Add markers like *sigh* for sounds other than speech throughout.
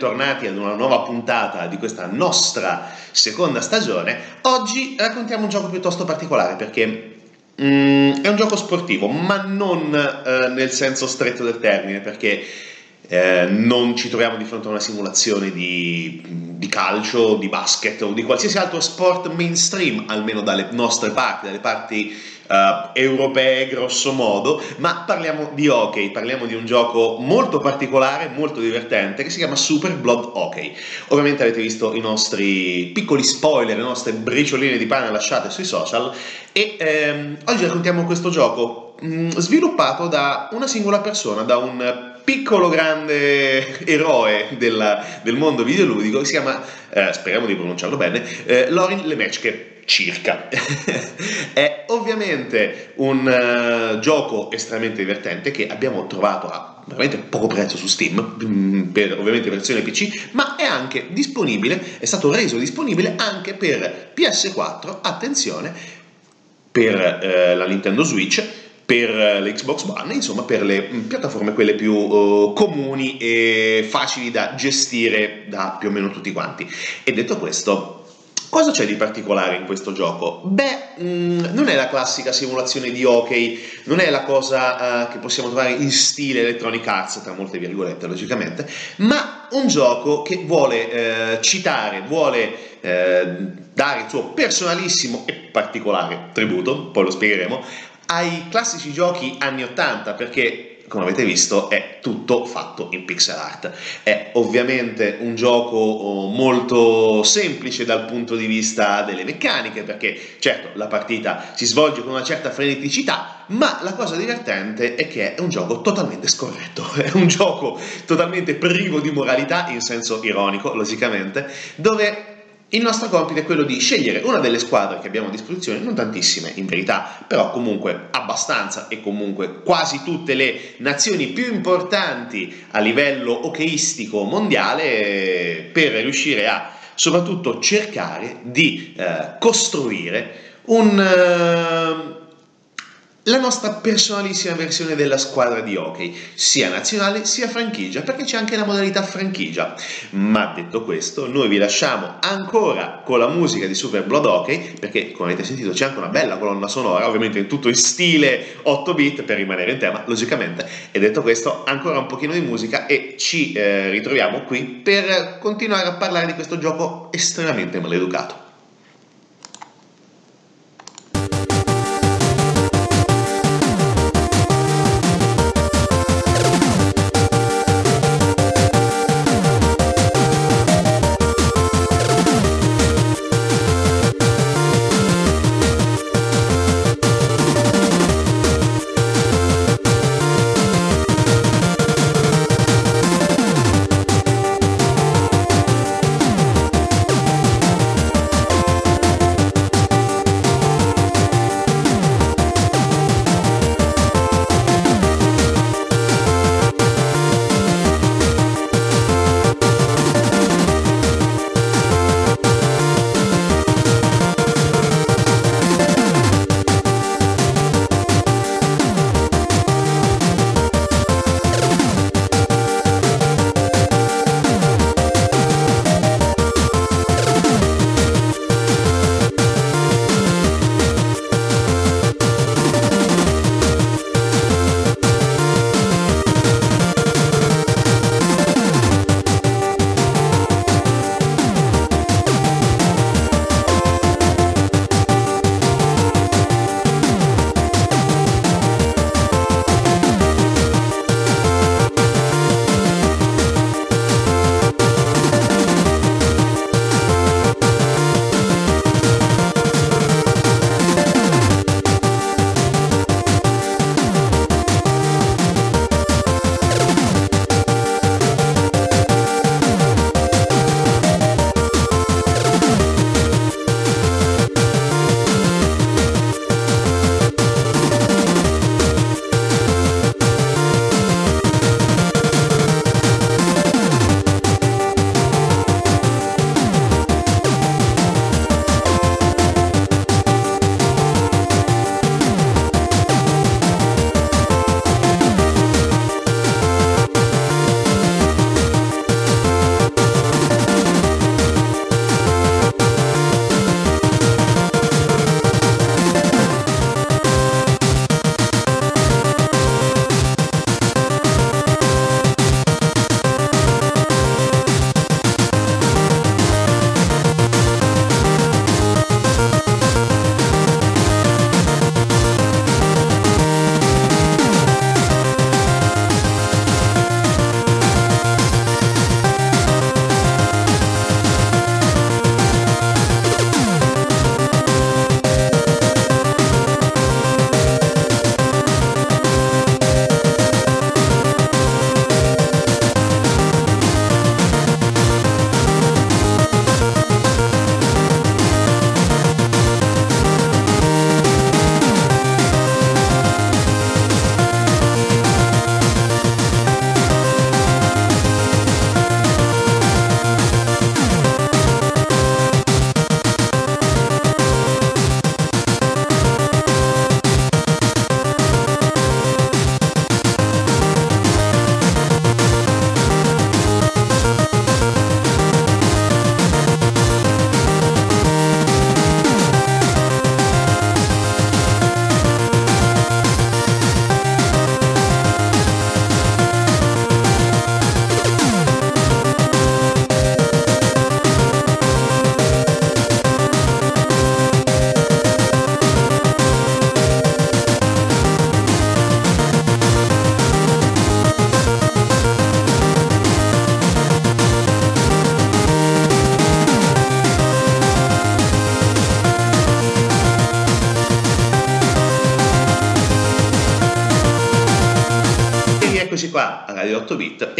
Bentornati ad una nuova puntata di questa nostra seconda stagione. Oggi raccontiamo un gioco piuttosto particolare perché mm, è un gioco sportivo, ma non eh, nel senso stretto del termine, perché eh, non ci troviamo di fronte a una simulazione di, di, calcio, di basket o di qualsiasi altro sport mainstream, almeno dalle nostre parti, dalle parti uh, europee grosso modo, ma parliamo di hockey, parliamo di un gioco molto particolare, molto divertente che si chiama Super Blood Hockey. Ovviamente avete visto i nostri piccoli spoiler, le nostre bricioline di pane lasciate sui social e ehm, oggi raccontiamo questo gioco mh, sviluppato da una singola persona, da un piccolo grande eroe della, del mondo videoludico si chiama, eh, speriamo di pronunciarlo bene, eh, Lorin Lemechke circa. *laughs* è ovviamente un uh, gioco estremamente divertente che abbiamo trovato a veramente poco prezzo su Steam, mm, per ovviamente versione PC, ma è anche disponibile, è stato reso disponibile anche per PS4, attenzione, per uh, la Nintendo Switch, per l'Xbox One, insomma per le mm, piattaforme quelle più uh, comuni e facili da gestire da più o meno tutti quanti. E detto questo, Cosa c'è di particolare in questo gioco? Beh, mh, mm, non è la classica simulazione di hockey, non è la cosa uh, che possiamo trovare in stile Electronic Arts, tra molte virgolette logicamente, ma un gioco che vuole uh, citare, vuole uh, dare il suo personalissimo e particolare tributo, poi lo spiegheremo, ai classici giochi anni 80, perché come avete visto, è tutto fatto in pixel art. È ovviamente un gioco oh, molto semplice dal punto di vista delle meccaniche, perché certo la partita si svolge con una certa freneticità, ma la cosa divertente è che è un gioco totalmente scorretto, *laughs* è un gioco totalmente privo di moralità, in senso ironico, logicamente, dove il nostro compito è quello di scegliere una delle squadre che abbiamo a disposizione, non tantissime in verità, però comunque abbastanza e comunque quasi tutte le nazioni più importanti a livello hockeyistico mondiale per riuscire a soprattutto cercare di eh, costruire un... Eh, la nostra personalissima versione della squadra di hockey, sia nazionale sia franchigia, perché c'è anche la modalità franchigia. Ma detto questo, noi vi lasciamo ancora con la musica di Super Blood Hockey, perché come avete sentito c'è anche una bella colonna sonora, ovviamente in tutto in stile 8 bit per rimanere in tema, logicamente. E detto questo, ancora un pochino di musica e ci eh, ritroviamo qui per continuare a parlare di questo gioco estremamente maleducato.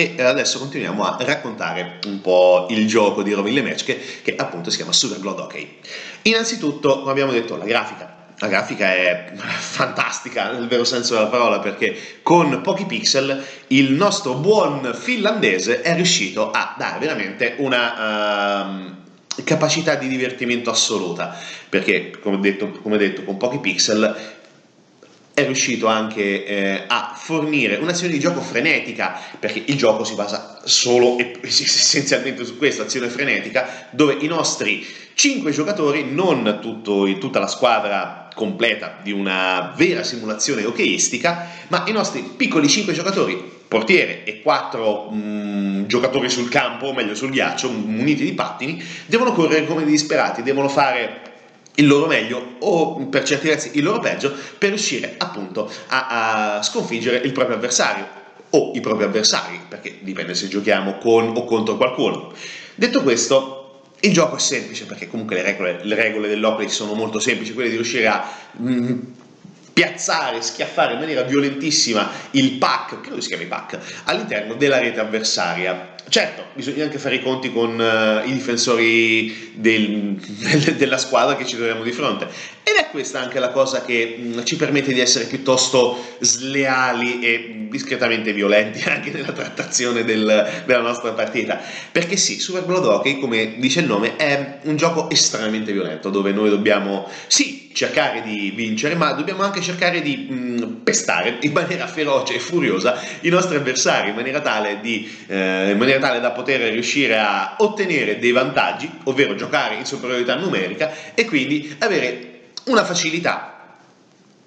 E adesso continuiamo a raccontare un po' il gioco di Roville Match che, che appunto si chiama Super Blood Hockey. Innanzitutto, come abbiamo detto, la grafica. La grafica è *laughs* fantastica nel vero senso della parola perché con pochi pixel il nostro buon finlandese è riuscito a dare veramente una uh, capacità di divertimento assoluta perché come detto, come detto con pochi pixel è riuscito anche eh, a fornire un'azione di gioco frenetica, perché il gioco si basa solo e *laughs* essenzialmente su questa azione frenetica, dove i nostri 5 giocatori, non tutto, tutta la squadra completa di una vera simulazione hockeyistica, ma i nostri piccoli 5 giocatori, portiere e 4 mm, giocatori sul campo, o meglio sul ghiaccio, muniti di pattini, devono correre come disperati, devono fare il loro meglio o per certi versi il loro peggio per riuscire appunto a, a sconfiggere il proprio avversario o i propri avversari, perché dipende se giochiamo con o contro qualcuno. Detto questo, il gioco è semplice perché comunque le regole, le regole dell'Oplay sono molto semplici, quelle di riuscire a mh, mm, piazzare, schiaffare in maniera violentissima il pack, credo si chiami pack, all'interno della rete avversaria. Certo, bisogna anche fare i conti con uh, i difensori *laughs* del, della squadra che ci troviamo di fronte. Ed è questa anche la cosa che mh, mm, ci permette di essere piuttosto sleali e discretamente violenti *laughs* anche nella trattazione del, della nostra partita. Perché sì, Super Blood Hockey, come dice il nome, è un gioco estremamente violento, dove noi dobbiamo, sì, cercare di vincere, ma dobbiamo anche cercare di mh, mm, pestare in maniera feroce e furiosa i nostri avversari, in maniera tale di... Eh, in maniera tale da poter riuscire a ottenere dei vantaggi, ovvero giocare in superiorità numerica e quindi avere una facilità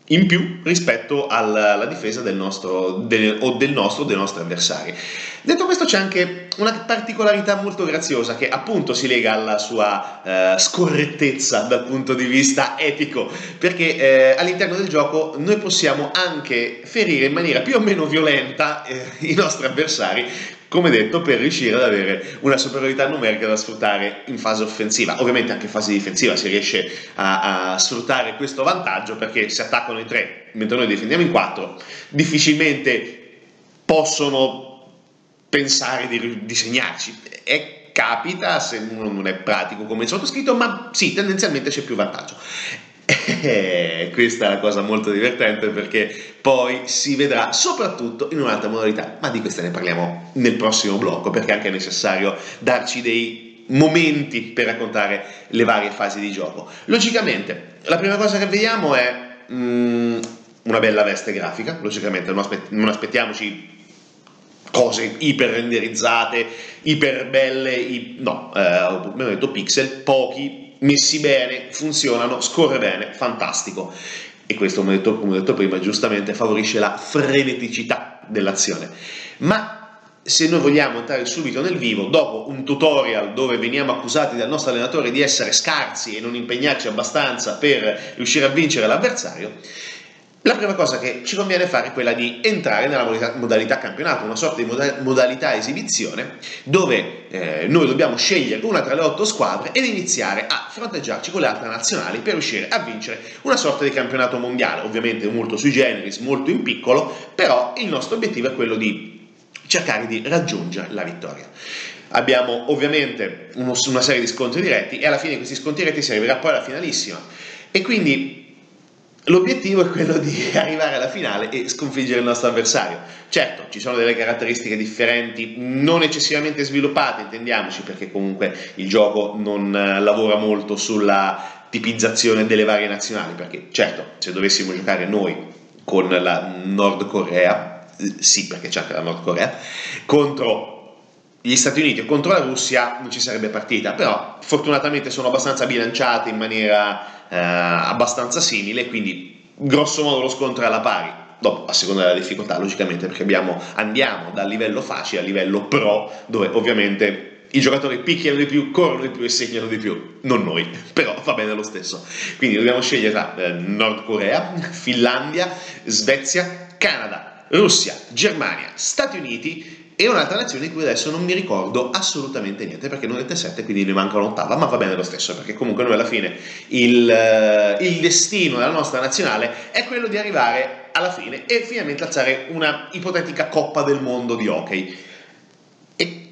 in più rispetto alla, difesa del nostro, del, o del nostro o dei nostri avversari. Detto questo c'è anche una particolarità molto graziosa che appunto si lega alla sua eh, scorrettezza dal punto di vista etico, perché eh, all'interno del gioco noi possiamo anche ferire in maniera più o meno violenta eh, i nostri avversari come detto, per riuscire ad avere una superiorità numerica da sfruttare in fase offensiva. Ovviamente anche in fase difensiva si riesce a, a sfruttare questo vantaggio perché se attaccano in tre mentre noi difendiamo in quattro, difficilmente possono pensare di disegnarci. E capita se uno non è pratico come sottoscritto, ma sì, tendenzialmente c'è più vantaggio. E questa è una cosa molto divertente perché poi si vedrà soprattutto in un'altra modalità, ma di questa ne parliamo nel prossimo blocco perché anche è necessario darci dei momenti per raccontare le varie fasi di gioco. Logicamente, la prima cosa che vediamo è mm, una bella veste grafica, logicamente non, aspett- non aspettiamoci cose iper renderizzate, iper belle, i- no, eh, abbiamo detto pixel, pochi messi bene, funzionano, scorre bene, fantastico. E questo, come ho detto, come ho detto prima, giustamente favorisce la freneticità dell'azione. Ma se noi vogliamo entrare subito nel vivo, dopo un tutorial dove veniamo accusati dal nostro allenatore di essere scarsi e non impegnarci abbastanza per riuscire a vincere l'avversario, la prima cosa che ci conviene fare è quella di entrare nella modalità, campionato, una sorta di modalità esibizione dove eh, noi dobbiamo scegliere una tra le otto squadre ed iniziare a fronteggiarci con le altre nazionali per riuscire a vincere una sorta di campionato mondiale, ovviamente molto sui generis, molto in piccolo, però il nostro obiettivo è quello di cercare di raggiungere la vittoria. Abbiamo ovviamente uno, una serie di scontri diretti e alla fine di questi scontri diretti si arriverà poi alla finalissima. E quindi L'obiettivo è quello di *laughs* arrivare alla finale e sconfiggere il nostro avversario. Certo, ci sono delle caratteristiche differenti, non eccessivamente sviluppate, intendiamoci, perché comunque il gioco non eh, lavora molto sulla tipizzazione delle varie nazionali, perché certo, se dovessimo giocare noi con la Nord Corea, eh, sì, perché c'è anche la Nord Corea, contro gli Stati Uniti contro la Russia non ci sarebbe partita, però fortunatamente sono abbastanza bilanciate in maniera eh, abbastanza simile, quindi grosso modo lo scontro è alla pari. Dopo, a seconda della difficoltà, logicamente, perché abbiamo, andiamo dal livello facile al livello pro, dove ovviamente i giocatori picchiano di più, corrono di più e segnano di più, non noi, *laughs* però va bene lo stesso. Quindi dobbiamo scegliere tra eh, Nord Corea, Finlandia, Svezia, Canada, Russia, Germania, Stati Uniti e un'altra nazione di cui adesso non mi ricordo assolutamente niente perché non è 7 quindi ne manca un'ottava ma va bene lo stesso perché comunque noi alla fine il, uh, il destino della nostra nazionale è quello di arrivare alla fine e finalmente alzare una ipotetica Coppa del Mondo di hockey. E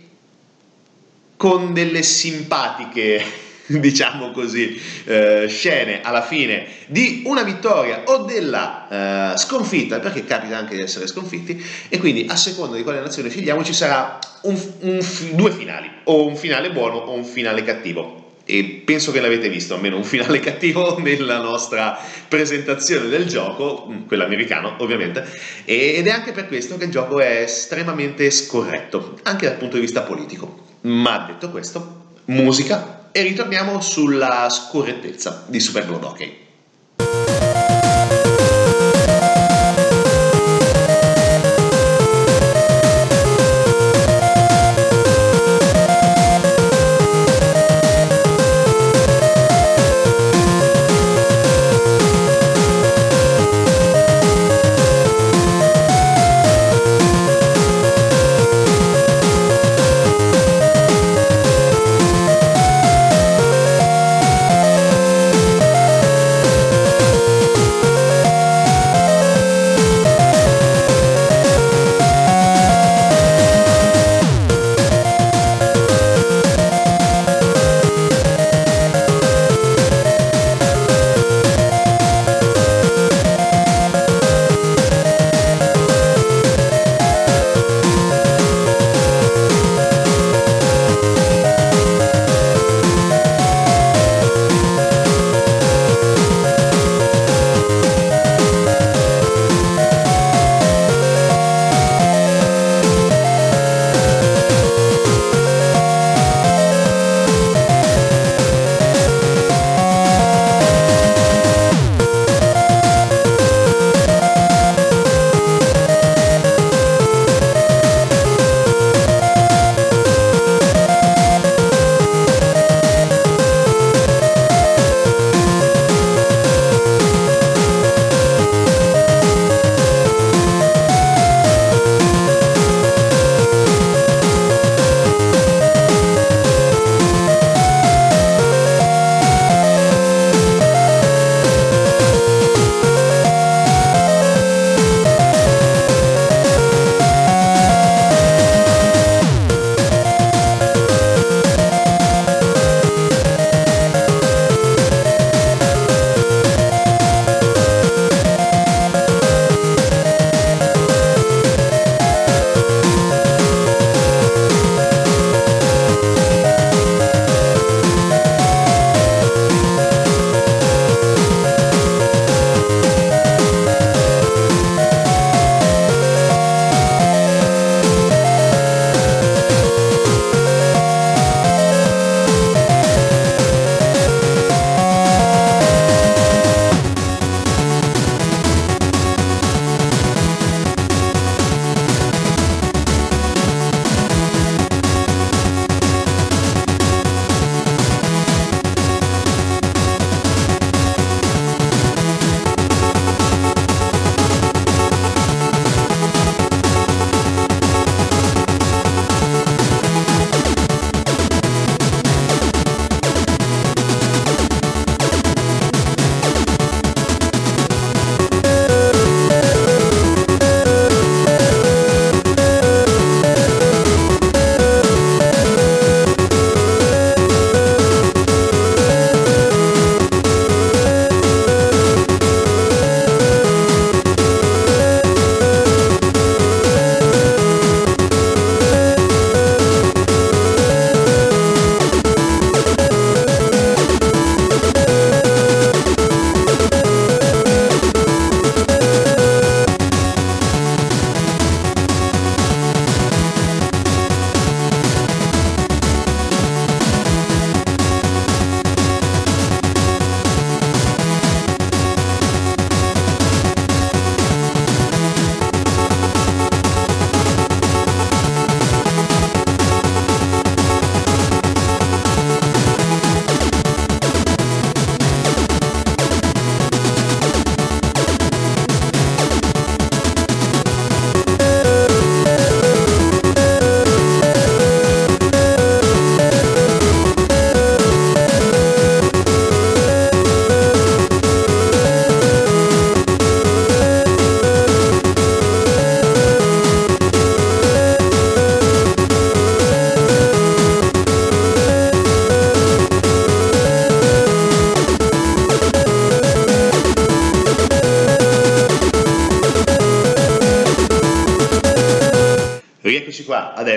con delle simpatiche *laughs* diciamo così, eh, scene alla fine di una vittoria o della eh, sconfitta, perché capita anche di essere sconfitti, e quindi a seconda di quale nazione scegliamo ci sarà un, un, due finali, o un finale buono o un finale cattivo. E penso che l'avete visto, almeno un finale *laughs* cattivo nella nostra presentazione del gioco, mm, quello americano ovviamente, ed è anche per questo che il gioco è estremamente scorretto, anche dal punto di vista politico. Ma detto questo, musica e ritorniamo sulla scorrettezza di Super Blood Hockey.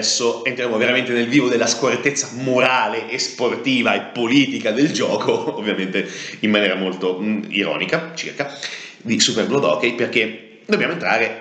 Adesso entriamo veramente nel vivo della scorrettezza morale e sportiva e politica del gioco, *laughs* ovviamente in maniera molto mh, mm, ironica, circa, di Super Blood Hockey, perché dobbiamo entrare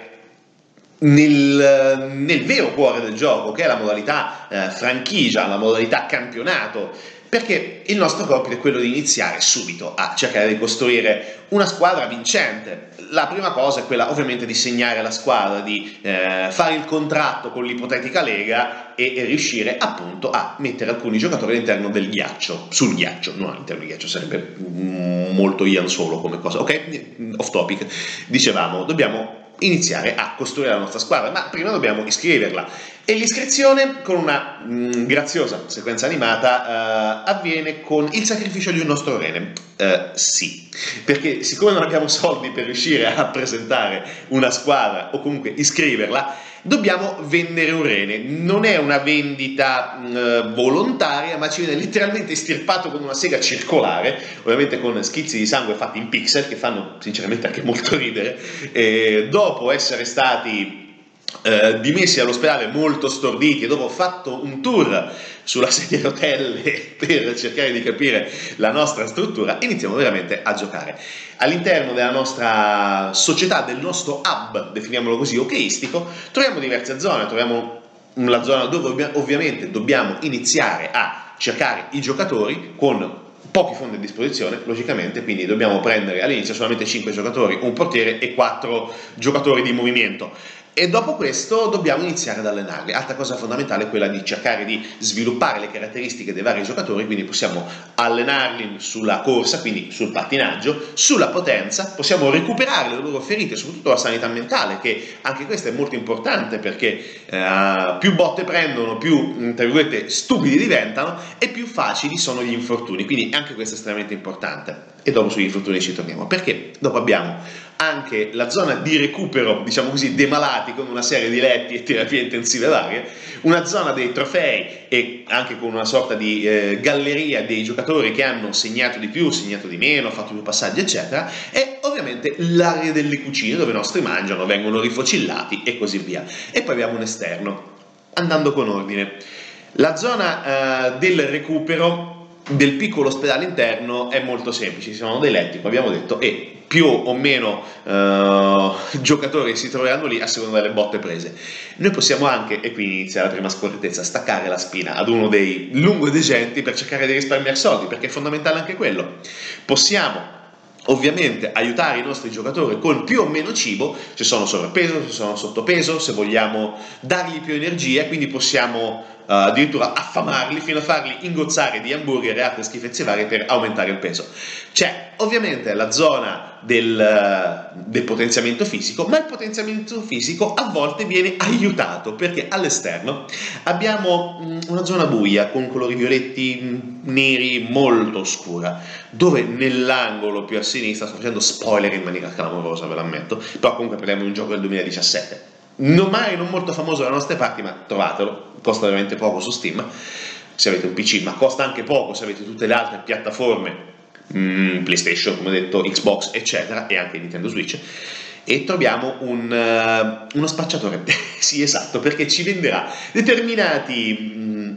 nel, nel, vero cuore del gioco, che è la modalità eh, franchigia, la modalità campionato, perché il nostro compito è quello di iniziare subito a cercare di costruire una squadra vincente. La prima cosa è quella ovviamente di segnare la squadra, di eh, fare il contratto con l'ipotetica lega e, e, riuscire appunto a mettere alcuni giocatori all'interno del ghiaccio, sul ghiaccio, non all'interno del ghiaccio, sarebbe molto Ian solo come cosa. Ok, off topic. Dicevamo, dobbiamo iniziare a costruire la nostra squadra, ma prima dobbiamo iscriverla. E l'iscrizione, con una mh, mm, graziosa sequenza animata, uh, avviene con il sacrificio di un nostro rene. Uh, sì, perché siccome non abbiamo soldi per riuscire a presentare una squadra o comunque iscriverla, dobbiamo vendere un rene. Non è una vendita mh, mm, volontaria, ma ci viene letteralmente estirpato con una sega circolare, ovviamente con schizzi di sangue fatti in pixel, che fanno sinceramente anche molto ridere. E dopo essere stati eh, dimessi all'ospedale molto storditi e dopo ho fatto un tour sulla sedia a rotelle *laughs* per cercare di capire la nostra struttura, iniziamo veramente a giocare. All'interno della nostra società, del nostro hub, definiamolo così, hockeyistico, troviamo diverse zone, troviamo la zona dove ovviamente dobbiamo iniziare a cercare i giocatori con pochi fondi a disposizione, logicamente, quindi dobbiamo prendere all'inizio solamente 5 giocatori, un portiere e 4 giocatori di movimento. E dopo questo dobbiamo iniziare ad allenarli. Altra cosa fondamentale è quella di cercare di sviluppare le caratteristiche dei vari giocatori, quindi possiamo allenarli sulla corsa, quindi sul pattinaggio, sulla potenza, possiamo recuperare le loro ferite, soprattutto la sanità mentale, che anche questa è molto importante perché eh, più botte prendono, più tra virgolette stupidi diventano e più facili sono gli infortuni, quindi anche questo è estremamente importante. E dopo sugli infortuni ci torniamo, perché dopo abbiamo anche la zona di recupero, diciamo così, dei malati con una serie di letti e terapie intensive varie, una zona dei trofei e anche con una sorta di eh, galleria dei giocatori che hanno segnato di più, segnato di meno, fatto più passaggi, eccetera, e ovviamente l'area delle cucine dove i nostri mangiano, vengono rifocillati e così via. E poi abbiamo un esterno, andando con ordine. La zona eh, del recupero del piccolo ospedale interno è molto semplice, ci sono dei letti, come abbiamo detto, e più o meno uh, giocatori si troveranno lì a seconda delle botte prese. Noi possiamo anche, e qui inizia la prima scorrettezza, staccare la spina ad uno dei lungodegenti per cercare di risparmiare soldi, perché è fondamentale anche quello. Possiamo ovviamente aiutare i nostri giocatori con più o meno cibo, se sono sovrappeso, se sono sottopeso, se vogliamo dargli più energia, quindi possiamo uh, addirittura affamarli fino a farli ingozzare di hamburger e altre schifezze varie per aumentare il peso. C'è ovviamente la zona del, del, potenziamento fisico, ma il potenziamento fisico a volte viene aiutato perché all'esterno abbiamo mm, una zona buia con colori violetti mm, neri molto scura, dove nell'angolo più a sinistra, sto facendo spoiler in maniera clamorosa, ve l'ammetto, però comunque parliamo di un gioco del 2017 non mai non molto famoso dalle nostre parti, ma trovatelo, costa veramente poco su Steam se avete un PC, ma costa anche poco se avete tutte le altre piattaforme, mm, PlayStation, come detto, Xbox, eccetera, e anche Nintendo Switch. E troviamo un, uh, uno spacciatore, *laughs* sì esatto, perché ci venderà determinati mm,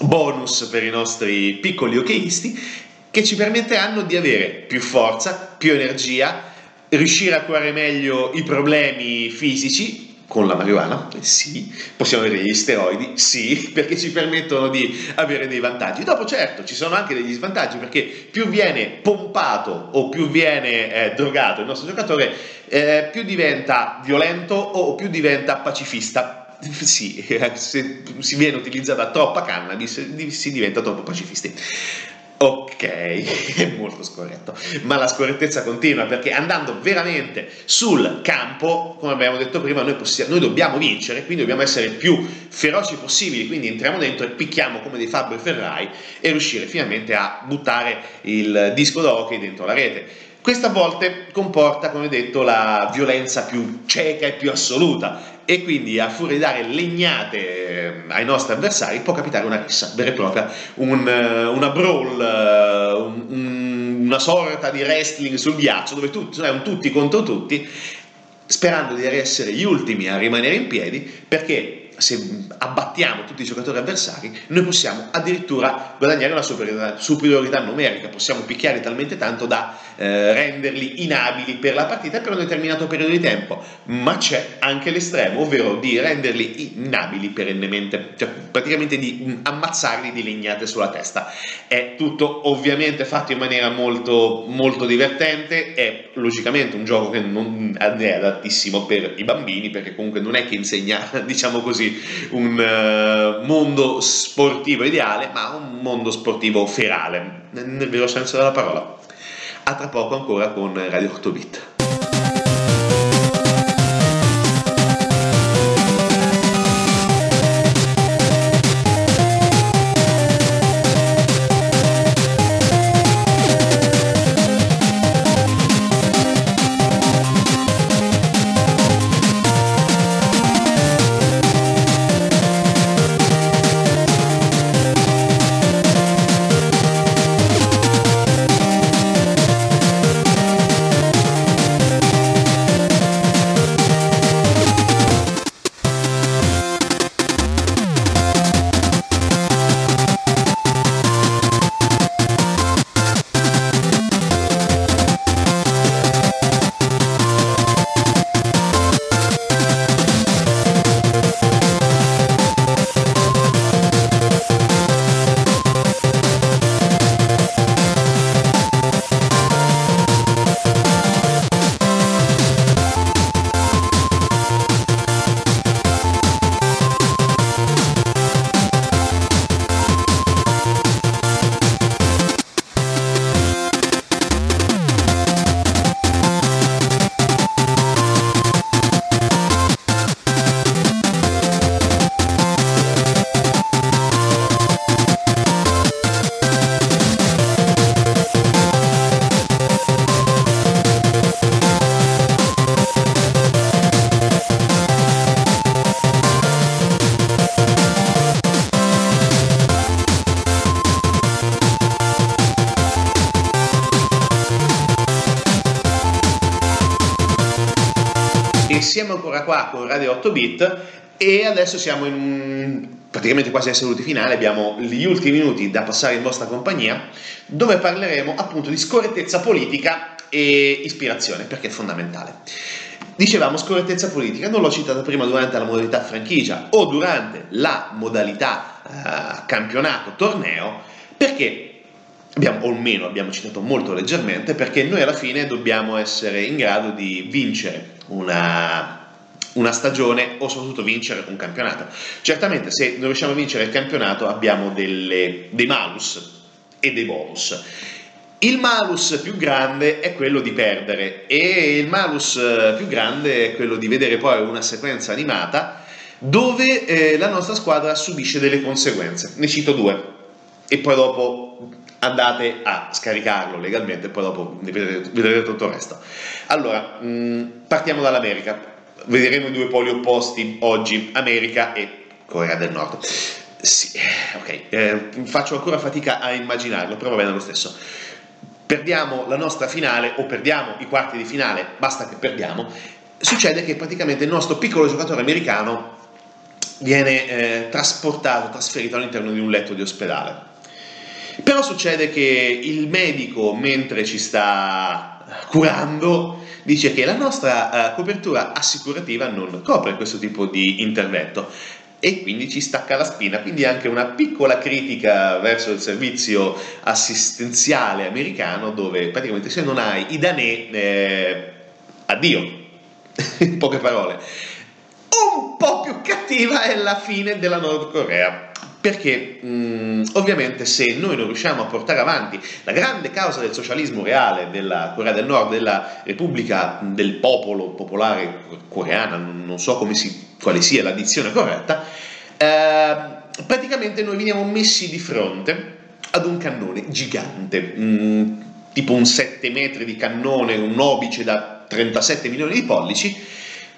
bonus per i nostri piccoli hockeyisti che ci permetteranno di avere più forza, più energia, riuscire a curare meglio i problemi fisici con la marijuana? Sì. Possiamo avere gli steroidi? Sì, *laughs* perché ci permettono di avere dei vantaggi. Dopo certo ci sono anche degli svantaggi perché più viene pompato o più viene eh, drogato il nostro giocatore, eh, più diventa violento o più diventa pacifista. *laughs* Sì, *laughs* se si viene utilizzata troppa cannabis si diventa troppo pacifisti. Ok, *laughs* è molto scorretto, ma la scorrettezza continua perché andando veramente sul campo, come abbiamo detto prima, noi, possiamo, noi dobbiamo vincere, quindi dobbiamo essere più feroci possibili, quindi entriamo dentro e picchiamo come dei Fabio Ferrai e riuscire finalmente a buttare il disco d'hockey dentro la rete. Questa a volte comporta, come detto, la violenza più cieca e più assoluta e quindi a furia di dare legnate eh, ai nostri avversari può capitare una rissa vera e propria, un, eh, una brawl, eh, un, una sorta di wrestling sul ghiaccio dove tutti, cioè un tutti contro tutti, sperando di essere gli ultimi a rimanere in piedi perché se abbattiamo tutti i giocatori avversari, noi possiamo addirittura guadagnare una superiorità, superiorità numerica, possiamo picchiare talmente tanto da eh, renderli inabili per la partita per un determinato periodo di tempo, ma c'è anche l'estremo, ovvero di renderli inabili perennemente, cioè praticamente di ammazzarli di legnate sulla testa. È tutto ovviamente fatto in maniera molto, molto divertente, è logicamente un gioco che non è adattissimo per i bambini, perché comunque non è che insegna, *laughs* diciamo così, un uh, mondo sportivo ideale, ma un mondo sportivo ferale, nel vero senso della parola. A tra poco ancora con Radio 8 Bit. Ancora qua con Radio 8 Bit e adesso siamo in praticamente quasi ai saluti finali, abbiamo gli ultimi minuti da passare in vostra compagnia dove parleremo appunto di scorrettezza politica e ispirazione perché è fondamentale. Dicevamo scorrettezza politica, non l'ho citata prima durante la modalità franchigia o durante la modalità uh, campionato torneo perché abbiamo, o almeno abbiamo citato molto leggermente, perché noi alla fine dobbiamo essere in grado di vincere una, una stagione o soprattutto vincere un campionato. Certamente se non riusciamo a vincere il campionato abbiamo delle, dei malus e dei bonus. Il malus più grande è quello di perdere e il malus più grande è quello di vedere poi una sequenza animata dove eh, la nostra squadra subisce delle conseguenze. Ne cito due e poi dopo andate a scaricarlo legalmente e poi dopo vedrete tutto il resto. Allora, mh, mm, partiamo dall'America. Vedremo i due poli opposti oggi, America e Corea del Nord. Sì, ok, eh, faccio ancora fatica a immaginarlo, però va bene lo stesso. Perdiamo la nostra finale o perdiamo i quarti di finale, basta che perdiamo. Succede che praticamente il nostro piccolo giocatore americano viene eh, trasportato, trasferito all'interno di un letto di ospedale. Però succede che il medico, mentre ci sta curando dice che la nostra uh, copertura assicurativa non copre questo tipo di intervento e quindi ci stacca la spina. Quindi anche una piccola critica verso il servizio assistenziale americano dove praticamente se non hai i danè, eh, addio, *laughs* in poche parole. Un po' più cattiva è la fine della Nord Corea perché mh, ovviamente se noi non riusciamo a portare avanti la grande causa del socialismo reale della Corea del Nord, della Repubblica del Popolo Popolare Coreana, non so si, quale sia la dizione corretta, eh, praticamente noi veniamo messi di fronte ad un cannone gigante, mh, tipo un 7 metri di cannone, un obice da 37 milioni di pollici,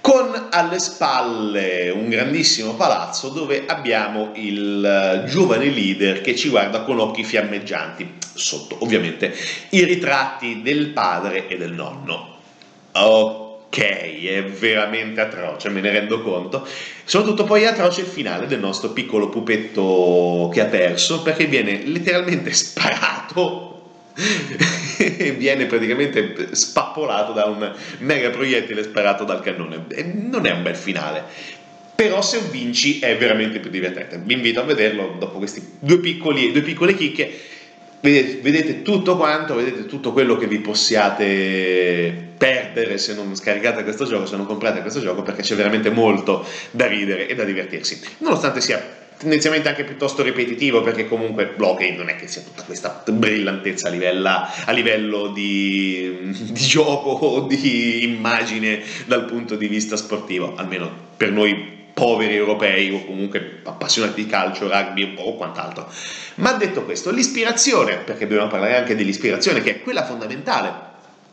con alle spalle un grandissimo palazzo dove abbiamo il eh, giovane leader che ci guarda con occhi fiammeggianti, sotto ovviamente i ritratti del padre e del nonno. Ok, è veramente atroce, me ne rendo conto. Soprattutto poi è atroce il finale del nostro piccolo pupetto che ha perso, perché viene letteralmente *laughs* sparato *laughs* viene praticamente spappolato da un mega proiettile sparato dal cannone. E non è un bel finale. Però se vinci è veramente più divertente. Vi invito a vederlo dopo queste due, due piccole chicche. Vedete, vedete, tutto quanto, vedete tutto quello che vi possiate perdere se non scaricate questo gioco, se non comprate questo gioco, perché c'è veramente molto da ridere e da divertirsi. Nonostante sia tendenzialmente anche piuttosto ripetitivo perché comunque Blockade non è che sia tutta questa brillantezza a livello, a livello di, di, gioco o di immagine dal punto di vista sportivo, almeno per noi poveri europei o comunque appassionati di calcio, rugby o quant'altro. Ma detto questo, l'ispirazione, perché dobbiamo parlare anche dell'ispirazione che è quella fondamentale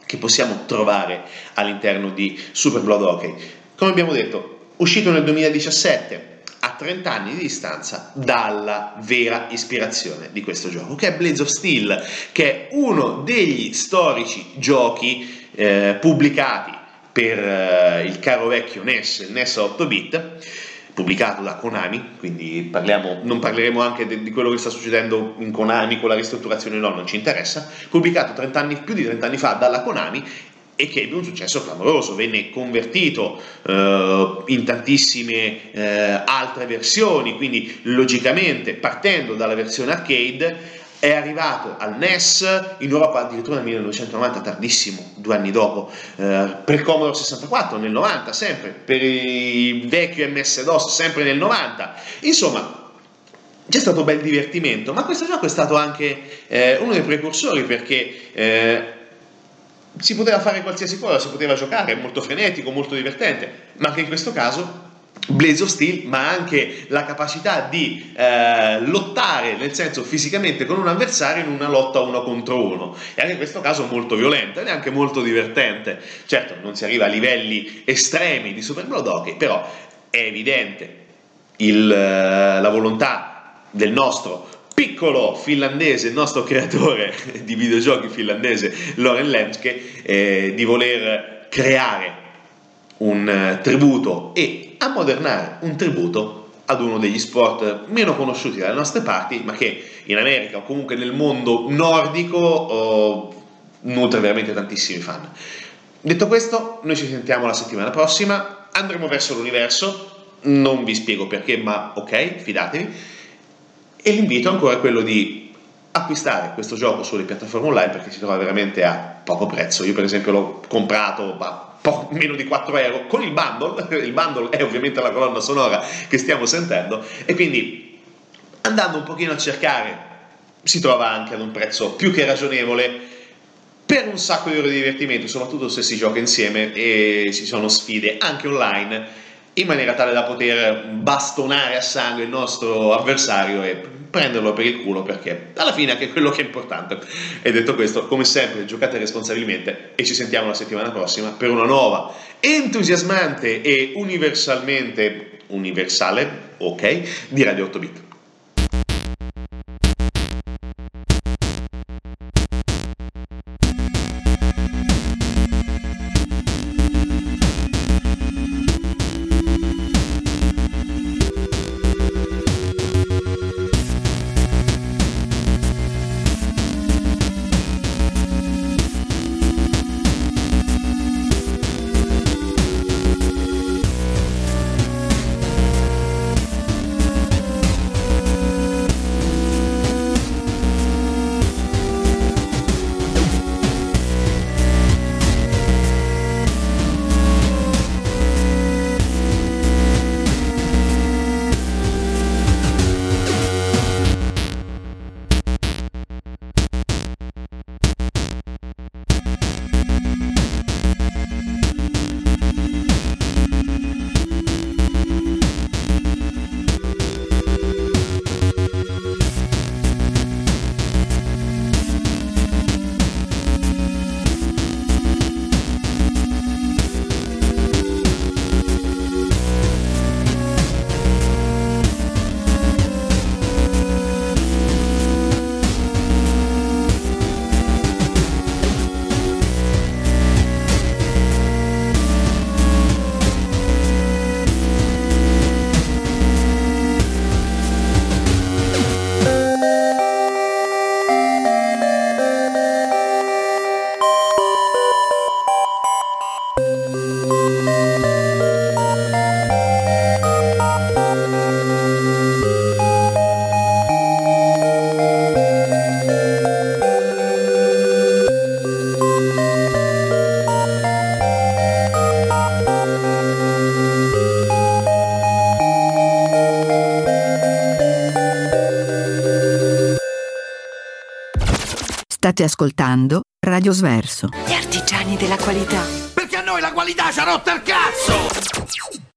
che possiamo trovare all'interno di Super Blood Hockey. Come abbiamo detto, uscito nel 2017, a 30 anni di distanza dalla vera ispirazione di questo gioco, che è Blades of Steel, che è uno degli storici giochi eh, pubblicati per eh, il caro vecchio NES, il NES 8-bit, pubblicato da Konami, quindi parliamo, non parleremo anche de, di quello che sta succedendo in Konami con la ristrutturazione, no, non ci interessa, pubblicato anni, più di 30 anni fa dalla Konami e che ebbe un successo clamoroso, venne convertito eh, in tantissime eh, altre versioni, quindi logicamente partendo dalla versione arcade è arrivato al NES in Europa addirittura nel 1990, tardissimo, due anni dopo, eh, per Commodore 64 nel 90, sempre, per il vecchio MS-DOS sempre nel 90, insomma c'è stato bel divertimento, ma questo gioco è stato anche eh, uno dei precursori perché eh, si poteva fare qualsiasi cosa, si poteva giocare, è molto frenetico, molto divertente, ma anche in questo caso Blaze of Steel, ma anche la capacità di eh, lottare, nel senso fisicamente con un avversario in una lotta uno contro uno. E anche in questo caso molto violenta ed anche molto divertente. Certo, non si arriva a livelli estremi di Super Blood Hockey, però è evidente il, eh, la volontà del nostro piccolo finlandese, il nostro creatore di videogiochi finlandese, Loren Lemske, eh, di voler creare un eh, tributo e ammodernare un tributo ad uno degli sport meno conosciuti dalle nostre parti, ma che in America o comunque nel mondo nordico oh, nutre veramente tantissimi fan. Detto questo, noi ci sentiamo la settimana prossima, andremo verso l'universo, non vi spiego perché, ma ok, fidatevi, e l'invito ancora è quello di acquistare questo gioco sulle piattaforme online perché si trova veramente a poco prezzo. Io per esempio l'ho comprato a po- meno di 4 euro con il bundle, *laughs* il bundle è ovviamente la colonna sonora che stiamo sentendo. E quindi andando un pochino a cercare si trova anche ad un prezzo più che ragionevole per un sacco di ore di divertimento, soprattutto se si gioca insieme e ci sono sfide anche online in maniera tale da poter bastonare a sangue il nostro avversario e prenderlo per il culo perché alla fine anche quello che è importante. E detto questo, come sempre, giocate responsabilmente e ci sentiamo la settimana prossima per una nuova, entusiasmante e universalmente universale, ok, di Radio 8 Bit. State ascoltando Radio Sverso. Gli artigiani della qualità. Perché a noi la qualità ci ha rotto il cazzo!